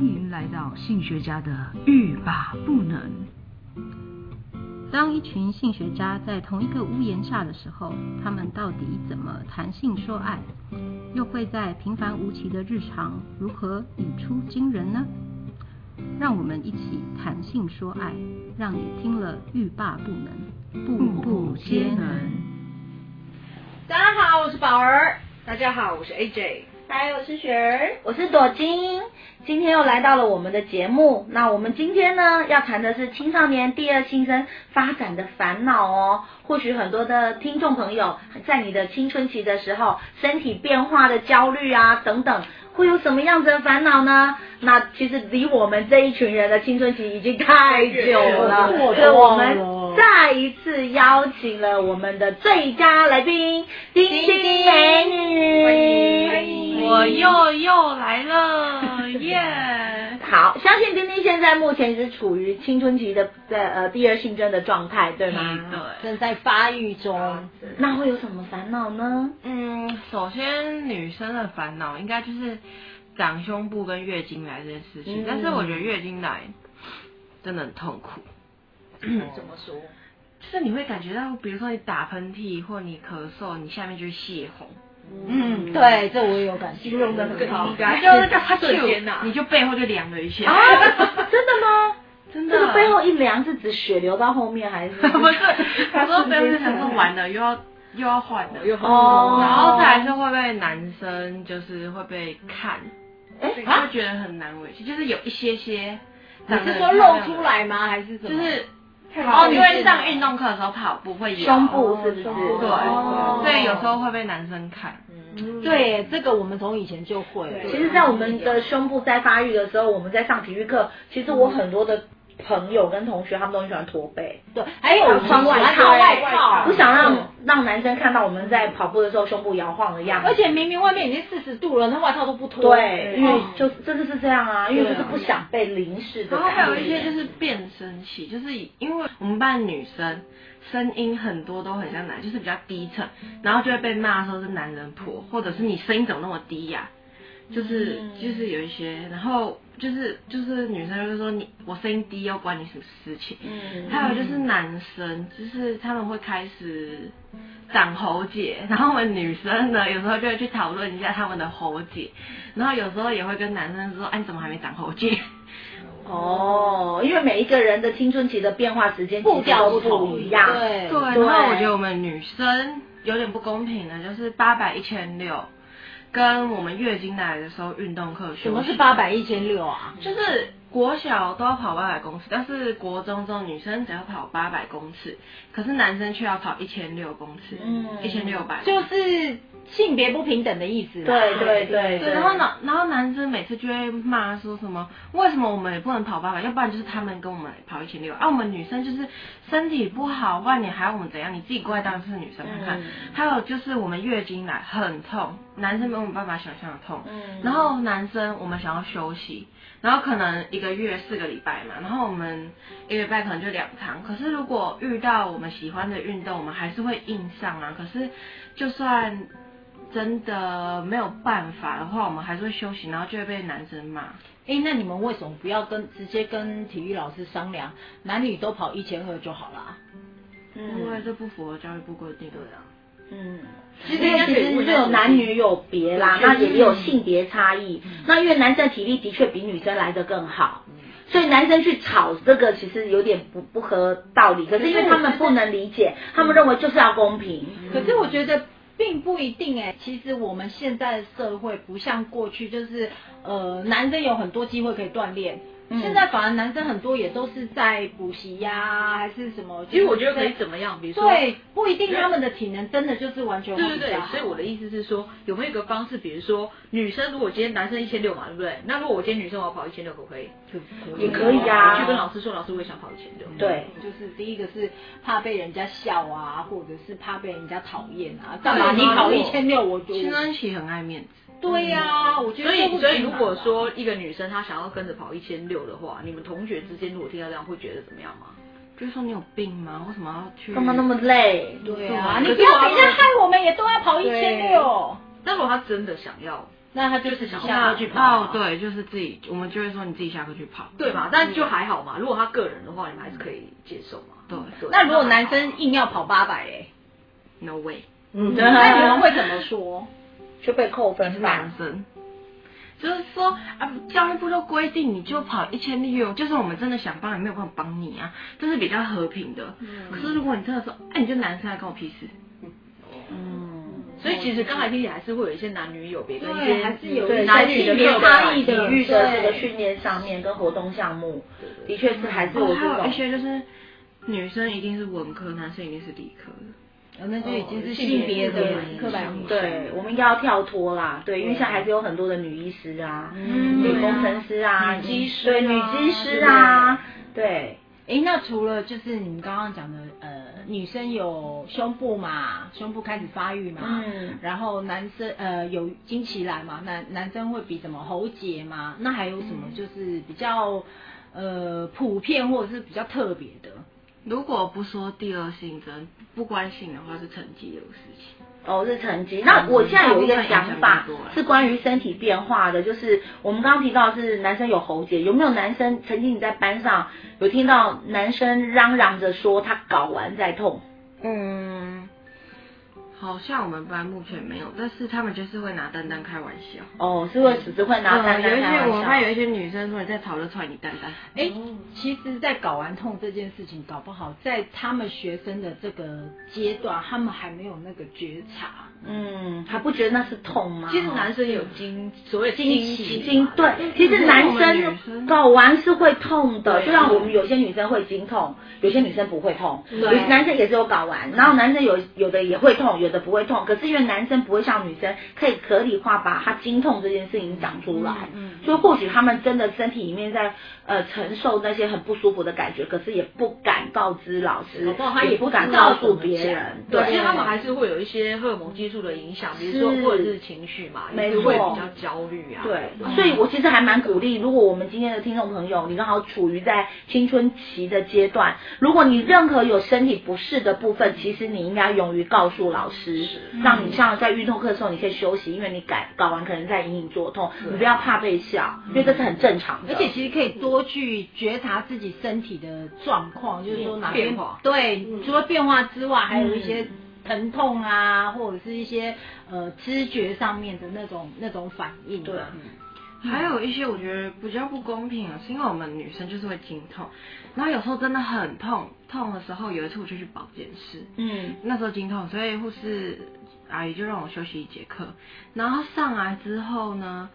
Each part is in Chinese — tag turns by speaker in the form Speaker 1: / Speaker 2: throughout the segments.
Speaker 1: 迎来到性学家的欲罢不能。
Speaker 2: 当一群性学家在同一个屋檐下的时候，他们到底怎么谈性说爱？又会在平凡无奇的日常如何语出惊人呢？让我们一起谈性说爱，让你听了欲罢不能，步步皆能。
Speaker 3: 大家好，我是宝儿。
Speaker 4: 大家好，我是 AJ。
Speaker 3: 嗨，我是雪儿，我是朵金。今天又来到了我们的节目。那我们今天呢，要谈的是青少年第二性征发展的烦恼哦。或许很多的听众朋友在你的青春期的时候，身体变化的焦虑啊等等，会有什么样子的烦恼呢？那其实离我们这一群人的青春期已经太久了，我们再一次邀请了我们的最佳来宾丁丁美女。
Speaker 4: 欢迎欢迎。我又又来了，耶、yeah！
Speaker 3: 好，相信丁丁现在目前是处于青春期的在呃第二性征的状态，对吗？
Speaker 4: 对，
Speaker 3: 正在发育中。那会有什么烦恼呢？
Speaker 4: 嗯，首先女生的烦恼应该就是长胸部跟月经来这件事情，嗯、但是我觉得月经来真的很痛苦。
Speaker 3: 怎么说？
Speaker 4: 就是你会感觉到，比如说你打喷嚏或你咳嗽，你下面就会泄红。
Speaker 3: 嗯，对，这我也有感觉，形容的很好，
Speaker 4: 就那个它瞬间呐，你就背后就凉了一下。
Speaker 3: 啊，真的吗？
Speaker 4: 真的。
Speaker 3: 这个背后一凉是指血流到后面还是？
Speaker 4: 不是，他说背后就想说完了，又要又要换了，又
Speaker 3: 哦，
Speaker 4: 然后再来是会被男生就是会被看，哎，会觉得很难为情，就是有一些些。
Speaker 3: 你是说露出来吗？还是什么？
Speaker 4: 就是。哦，因为上运动课的时候跑步会有
Speaker 3: 胸部，是不是？对，
Speaker 4: 所以有时候会被男生看。
Speaker 3: 嗯，对，这个我们从以前就会。其实，在我们的胸部在发育的时候，我们在上体育课，其实我很多的朋友跟同学，他们都很喜欢驼背。对，还有穿外套，外套不想让让男生看到我们在跑步的时候胸部摇晃的样子。而且明明外面已经四十度了，那外套都不脱。对，因为就真的是这样啊，因为就是不想被淋湿的。
Speaker 4: 然后还有一些就是变声器，就是因为我们班女生声音很多都很像男，就是比较低沉，然后就会被骂说是男人婆，或者是你声音怎么那么低呀？就是就是有一些，然后就是就是女生就说你我声音低又关你什么事情？嗯，还有就是男生，就是他们会开始长喉结，然后我们女生呢有时候就会去讨论一下他们的喉结，然后有时候也会跟男生说，哎，你怎么还没长喉结？
Speaker 3: 哦，因为每一个人的青春期的变化时间步调不同一样，
Speaker 4: 对对。然后我觉得我们女生有点不公平的，就是八百一千六。跟我们月经来的时候运动课学，
Speaker 3: 什么是八百一千六啊？
Speaker 4: 就是国小都要跑八百公尺，但是国中这种女生只要跑八百公尺，可是男生却要跑一千六公尺，嗯，一千六百，
Speaker 3: 就是。性别不平等的意思。对对对对。
Speaker 4: 然后男然后男生每次就会骂说什么，为什么我们也不能跑八百？要不然就是他们跟我们跑一千六，啊，我们女生就是身体不好，不然你还要我们怎样？你自己过来当是女生看看。还有就是我们月经来很痛，男生没有办法想象的痛。嗯然后男生我们想要休息，然后可能一个月四个礼拜嘛，然后我们一个礼拜可能就两堂。可是如果遇到我们喜欢的运动，我们还是会硬上啊。可是就算真的没有办法的话，我们还是会休息，然后就会被男生骂。
Speaker 3: 哎、欸，那你们为什么不要跟直接跟体育老师商量，男女都跑一千二就好了？
Speaker 4: 嗯，因为这不符合教育部规定的呀。
Speaker 3: 嗯，其实其实就有男女有别啦，那也有性别差异。嗯、那因为男生体力的确比女生来的更好，嗯、所以男生去吵这个其实有点不不合道理。可是因为他们不能理解，他们认为就是要公平。嗯、可是我觉得。并不一定哎，其实我们现在的社会不像过去，就是呃，男生有很多机会可以锻炼。现在反而男生很多也都是在补习呀，还是什么？
Speaker 4: 其实我觉得可以怎么样，比如说
Speaker 3: 对，不一定他们的体能真的就是完全对对对。
Speaker 5: 所以我的意思是说，有没有一个方式，比如说女生如果今天男生一千六嘛，对不对？那如果我今天女生我要跑一千六，可不可以？
Speaker 3: 也可以呀。
Speaker 5: 去跟老师说，老师我也想跑一千六。
Speaker 3: 对，就是第一个是怕被人家笑啊，或者是怕被人家讨厌啊。干嘛你跑一千六？我觉得青
Speaker 4: 春期很爱面子。
Speaker 3: 对呀，我觉得。
Speaker 5: 所以所以如果说一个女生她想要跟着跑一千六的话，你们同学之间如果听到这样，会觉得怎么样吗？
Speaker 4: 就是说你有病吗？为什么要去？
Speaker 3: 干嘛那么累？对啊，你不要等一下害我们也都要跑一千六。
Speaker 5: 那如果他真的想要那他就是想下课去跑。
Speaker 4: 哦，对，就是自己，我们就会说你自己下课去跑，
Speaker 5: 对嘛？但就还好嘛。如果他个人的话，你们还是可以接受嘛。
Speaker 4: 对。
Speaker 5: 那如果男生硬要跑八百嘞
Speaker 4: ？No way。
Speaker 5: 嗯，那你们会怎么说？
Speaker 3: 就被扣分。
Speaker 4: 男生。就是说啊，教育部都规定你就跑一千六，就是我们真的想帮也，没有办法帮你啊，这是比较和平的。嗯。可是如果你真的说，哎，你就男生，来跟我屁事。
Speaker 5: 嗯。所以其实刚才听起来还是会有一些男女有别，跟一
Speaker 3: 些
Speaker 5: 还是有
Speaker 3: 男女的差异的体育的这个训练上面跟活动项目，的确是还是有。
Speaker 4: 还有一些就是女生一定是文科，男生一定是理科的。
Speaker 5: 那就已经是性别的刻板印象。
Speaker 3: 对，我们应该要跳脱啦。对，因为现在还是有很多的女医师啊，女工程师啊，
Speaker 5: 女技师，
Speaker 3: 对，女技师啊，对。
Speaker 6: 哎，那除了就是你们刚刚讲的，呃，女生有胸部嘛，胸部开始发育嘛，嗯，然后男生呃有经期来嘛，男男生会比什么喉结嘛？那还有什么就是比较呃普遍或者是比较特别的？
Speaker 4: 如果不说第二性征，不关心的话是成绩的事情。
Speaker 3: 哦，是成绩。那我现在有一个想法，是关于身体变化的，就是我们刚刚提到是男生有喉结，有没有男生曾经你在班上有听到男生嚷嚷着说他睾丸在痛？
Speaker 4: 嗯。好像我们班目前没有，但是他们就是会拿丹丹开玩笑。
Speaker 3: 哦，是会只是会拿丹丹开玩笑。
Speaker 4: 有一些我们班有一些女生说你在吵就踹你丹丹。
Speaker 6: 哎，其实，在睾丸痛这件事情，搞不好在他们学生的这个阶段，他们还没有那个觉察。
Speaker 3: 嗯，还不觉得那是痛吗？
Speaker 5: 其实男生有经所谓
Speaker 3: 经期，经对，其实男生睾丸是会痛的，就像我们有些女生会经痛，有些女生不会痛，有男生也是有睾丸，然后男生有有的也会痛，有的不会痛，可是因为男生不会像女生可以合理化把他经痛这件事情讲出来，嗯，所以或许他们真的身体里面在呃承受那些很不舒服的感觉，可是也不敢告知老师，
Speaker 5: 他也
Speaker 3: 不敢告诉别人，
Speaker 5: 对，其实他们还是会有一些荷尔蒙激素的影响，比如说或者是情绪嘛，没错会比较焦虑啊。
Speaker 3: 对，所以我其实还蛮鼓励，如果我们今天的听众朋友，你刚好处于在青春期的阶段，如果你任何有身体不适的部分，其实你应该勇于告诉老师，让你像在运动课的时候你可以休息，因为你改搞完可能在隐隐作痛，你不要怕被笑，因为这是很正常的。
Speaker 6: 而且其实可以多去觉察自己身体的状况，就是说哪边对，除了变化之外，还有一些。疼痛啊，或者是一些呃知觉上面的那种那种反应。
Speaker 3: 对，
Speaker 4: 嗯、还有一些我觉得比较不公平啊，是因为我们女生就是会经痛，然后有时候真的很痛，痛的时候有一次我就去保健室，嗯，那时候经痛，所以护士阿姨就让我休息一节课，然后上来之后呢，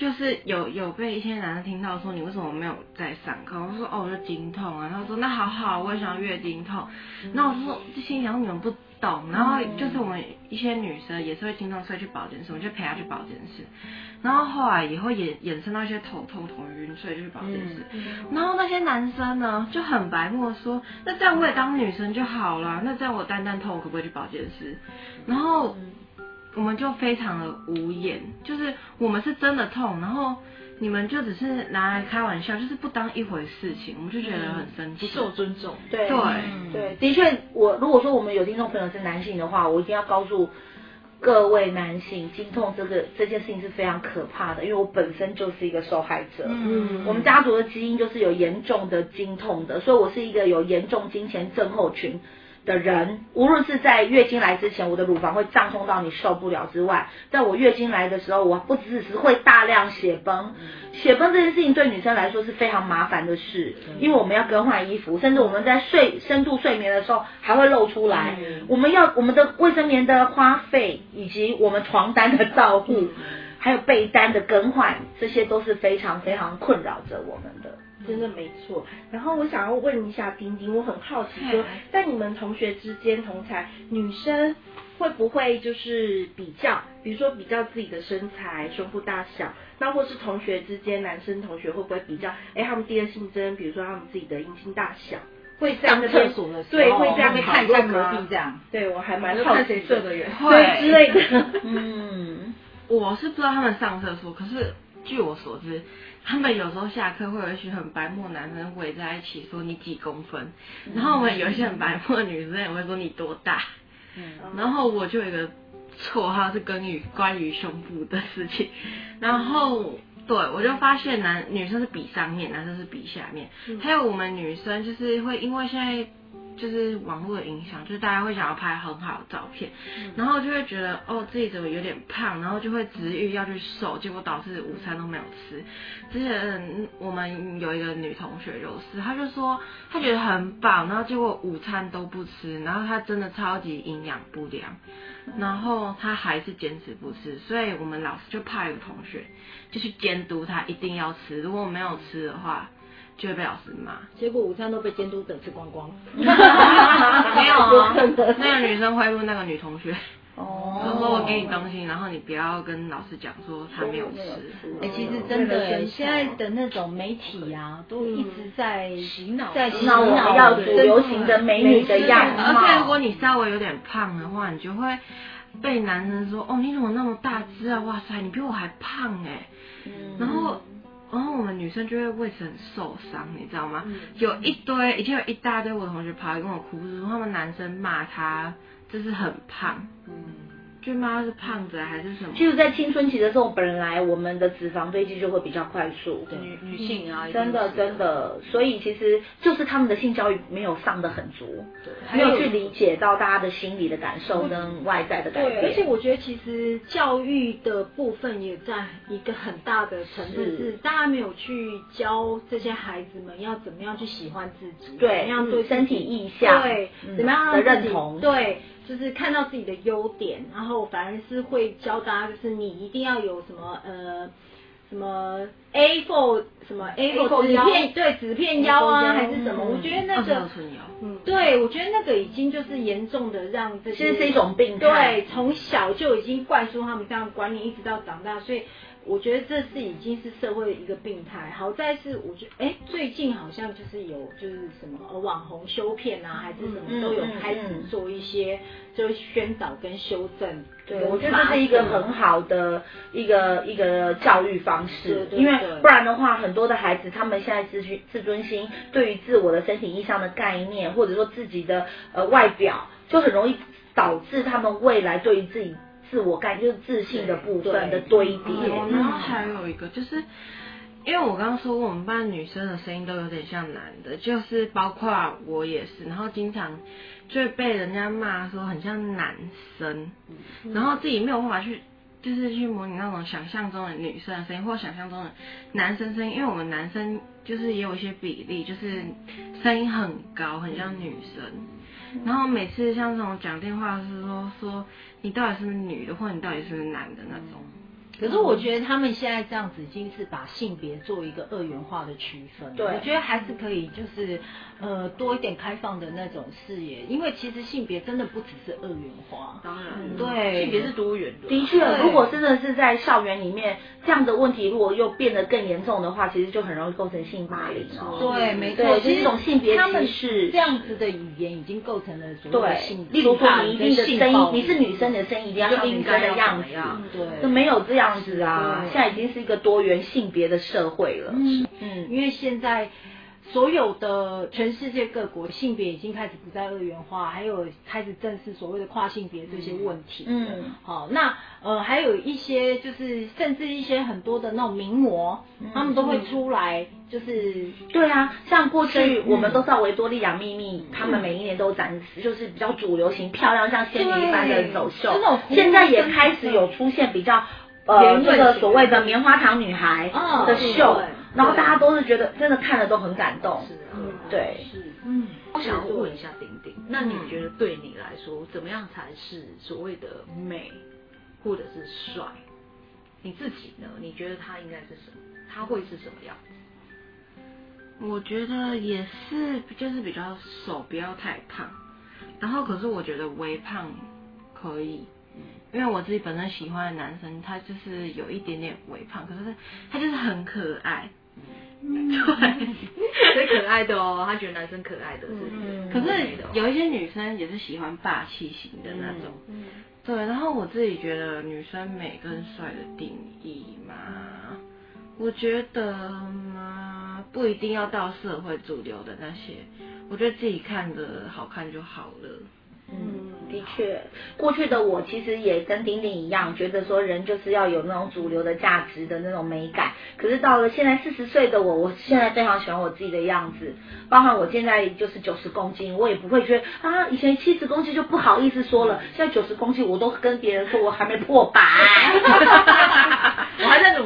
Speaker 4: 就是有有被一些男生听到说，你为什么没有在上课？我说哦，我就经痛啊，他说那好好，我也想要月经痛，那我说这心想你们不。懂，然后就是我们一些女生也是会经痛，所以去保健室，我就陪她去保健室。然后后来以后也衍生到一些头痛、头晕，所以就去保健室。嗯、然后那些男生呢就很白目说，那这样我也当女生就好了，那这样我蛋蛋痛，我可不可以去保健室？然后我们就非常的无言，就是我们是真的痛，然后。你们就只是拿来开玩笑，就是不当一回事情，我们就觉得很生气，
Speaker 5: 不受尊重。
Speaker 3: 对。
Speaker 4: 对
Speaker 3: 对，的确，我如果说我们有听众朋友是男性的话，我一定要告诉各位男性，经痛这个这件事情是非常可怕的，因为我本身就是一个受害者。嗯，我们家族的基因就是有严重的经痛的，所以我是一个有严重经前症候群的人，无论是在月经来之前，我的乳房会胀痛到你受不了之外，在我月经来的时候，我不只是会大量血崩。血崩这件事情对女生来说是非常麻烦的事，因为我们要更换衣服，甚至我们在睡深度睡眠的时候还会露出来。我们要我们的卫生棉的花费，以及我们床单的照顾，还有被单的更换，这些都是非常非常困扰着我们的。
Speaker 7: 真的没错，然后我想要问一下丁丁，我很好奇说，在你们同学之间同才，女生会不会就是比较，比如说比较自己的身材、胸部大小，那或是同学之间，男生同学会不会比较，哎，他们第二性征，比如说他们自己的阴茎大小，会这样
Speaker 6: 厕所的时候，
Speaker 7: 对，会这样
Speaker 6: 被看一下隔壁这样，
Speaker 7: 对我还蛮好奇
Speaker 5: 色的人，
Speaker 7: 对之类的，
Speaker 4: 嗯，我是不知道他们上厕所，可是据我所知。他们有时候下课会有一群很白目男生围在一起说你几公分，然后我们有一些很白目的女生也会说你多大，然后我就有一个绰号是关于关于胸部的事情，然后对我就发现男女生是比上面，男生是比下面，还有我们女生就是会因为现在。就是网络的影响，就是大家会想要拍很好的照片，嗯、然后就会觉得哦自己怎么有点胖，然后就会执意要去瘦，结果导致午餐都没有吃。之前我们有一个女同学就是，她就说她觉得很饱，然后结果午餐都不吃，然后她真的超级营养不良，然后她还是坚持不吃，所以我们老师就派一个同学就去监督她一定要吃，如果没有吃的话。就会被老师骂，
Speaker 6: 结果午餐都被监督者吃光光。
Speaker 4: 没有啊，那个女生回复那个女同学，
Speaker 3: 哦，
Speaker 4: 就说我给你东西，然后你不要跟老师讲说他没有吃。
Speaker 6: 哎、欸，其实真的，现在的那种媒体啊，都一直在洗脑，在洗脑我们
Speaker 3: 要主流行的美女的样子。
Speaker 4: 而且如果你稍微有点胖的话，你就会被男生说，哦，你怎么那么大只啊？哇塞，你比我还胖哎。嗯，然后。然后我们女生就会为此很受伤，你知道吗？嗯、有一堆，已经有一大堆我的同学跑来跟我哭，说他们男生骂他就是很胖。嗯就妈是胖子还是什么？
Speaker 3: 其实，在青春期的时候，本来我们的脂肪堆积就会比较快速。
Speaker 6: 对，女女性啊，
Speaker 3: 真的真的，所以其实就是他们的性教育没有上得很足，对，没有去理解到大家的心理的感受跟外在的改变。
Speaker 6: 对，而且我觉得其实教育的部分也在一个很大的层次是，大家没有去教这些孩子们要怎么样去喜欢自己，
Speaker 3: 对，
Speaker 6: 怎么样对
Speaker 3: 身体意向，
Speaker 6: 对，怎么样
Speaker 3: 的认同，
Speaker 6: 对。就是看到自己的优点，然后反而是会教大家，就是你一定要有什么呃什么 a for 什么 A4 纸片对纸片腰啊还是什么？我觉得那个嗯，对，我觉得那个已经就是严重的让这些
Speaker 3: 是一种病态，
Speaker 6: 对，从小就已经灌输他们这样的观念，一直到长大，所以。我觉得这是已经是社会的一个病态。好在是，我觉得哎，最近好像就是有就是什么呃网红修片啊，还是什么都有开始做一些就是宣导跟修正。
Speaker 3: 对，我觉得这是一个很好的一个一个教育方式，因为不然的话，很多的孩子他们现在自尊自尊心对于自我的身体意象的概念，或者说自己的呃外表，就很容易导致他们未来对于自己。自我感就是自信的部分的堆叠，
Speaker 4: 嗯，然后还有一个就是，因为我刚刚说我们班女生的声音都有点像男的，就是包括我也是，然后经常就会被人家骂说很像男生，然后自己没有办法去就是去模拟那种想象中的女生的声音或想象中的男生声音，因为我们男生就是也有一些比例，就是声音很高，很像女生。然后每次像这种讲电话是说说你到底是不是女的，或者你到底是不是男的那种。
Speaker 6: 可是我觉得他们现在这样子已经是把性别做一个二元化的区分。对，我觉得还是可以，就是呃多一点开放的那种视野，因为其实性别真的不只是二元化。
Speaker 5: 当然，
Speaker 6: 嗯、对，
Speaker 5: 性别是多元的。
Speaker 3: 的确，如果真的是在校园里面这样的问题，如果又变得更严重的话，其实就很容易构成性霸凌哦。
Speaker 6: 对，没错，
Speaker 3: 就是一种性别歧视。
Speaker 6: 这样子的语言已经构成了所谓的性，
Speaker 3: 例如说你一定的声音，你是女生，你的声音一定要像女生的样子，对，都没有这样。这样子啊，现在已经是一个多元性别的社会了。
Speaker 6: 嗯嗯，因为现在所有的全世界各国性别已经开始不再二元化，还有开始正视所谓的跨性别这些问题。嗯，好，那呃还有一些就是甚至一些很多的那种名模，嗯、他们都会出来，就是
Speaker 3: 对啊，像过去我们都知道维多利亚秘密，嗯、他们每一年都展示，就是比较主流型、漂亮像仙女一般的走秀。现在也开始有出现比较。呃，这个所谓的棉花糖女孩的秀，然后大家都是觉得真的看了都很感动。是啊，对，是，
Speaker 5: 嗯。我想问一下丁丁，那你觉得对你来说，怎么样才是所谓的美，或者是帅？你自己呢？你觉得他应该是什么？他会是什么样子？
Speaker 4: 我觉得也是，就是比较瘦，不要太胖。然后，可是我觉得微胖可以。因为我自己本身喜欢的男生，他就是有一点点微胖，可是他就是很可爱。
Speaker 5: 嗯，对，最可爱的哦，他觉得男生可爱的是。
Speaker 4: 嗯。可是有一些女生也是喜欢霸气型的那种。嗯。对，然后我自己觉得女生美跟帅的定义嘛，我觉得嘛，不一定要到社会主流的那些，我觉得自己看着好看就好了。嗯。
Speaker 3: 的确，过去的我其实也跟丁丁一样，觉得说人就是要有那种主流的价值的那种美感。可是到了现在四十岁的我，我现在非常喜欢我自己的样子，包含我现在就是九十公斤，我也不会觉得啊，以前七十公斤就不好意思说了，现在九十公斤我都跟别人说我还没破百，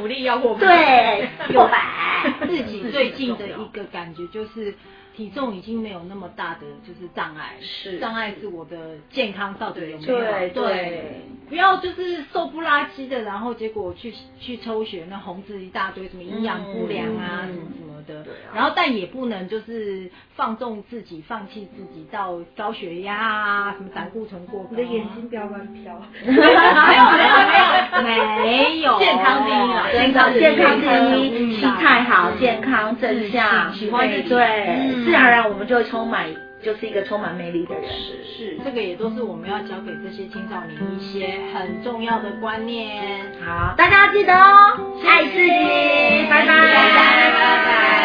Speaker 5: 努力要过百，
Speaker 3: 对，破百。
Speaker 6: 自己最近的一个感觉就是。体重已经没有那么大的就是障碍，
Speaker 3: 是
Speaker 6: 障碍是我的健康到底有没有？
Speaker 3: 对对，
Speaker 6: 对，不要就是瘦不拉几的，然后结果去去抽血，那红字一大堆，什么营养不良啊，什么什么的。然后但也不能就是放纵自己，放弃自己到高血压啊，什么胆固醇过高。
Speaker 7: 你的眼睛不要乱飘。
Speaker 6: 没有没有没有没有，
Speaker 5: 健康第一啦，
Speaker 3: 健康第一，心态好，健康正向，
Speaker 6: 喜欢自己，
Speaker 3: 对。自然而然，我们就会充满，就是一个充满魅力的人。
Speaker 6: 是是，这个也都是我们要教给这些青少年一些很重要的观念。
Speaker 3: 好，大家要记得哦，爱自己，拜拜。拜拜。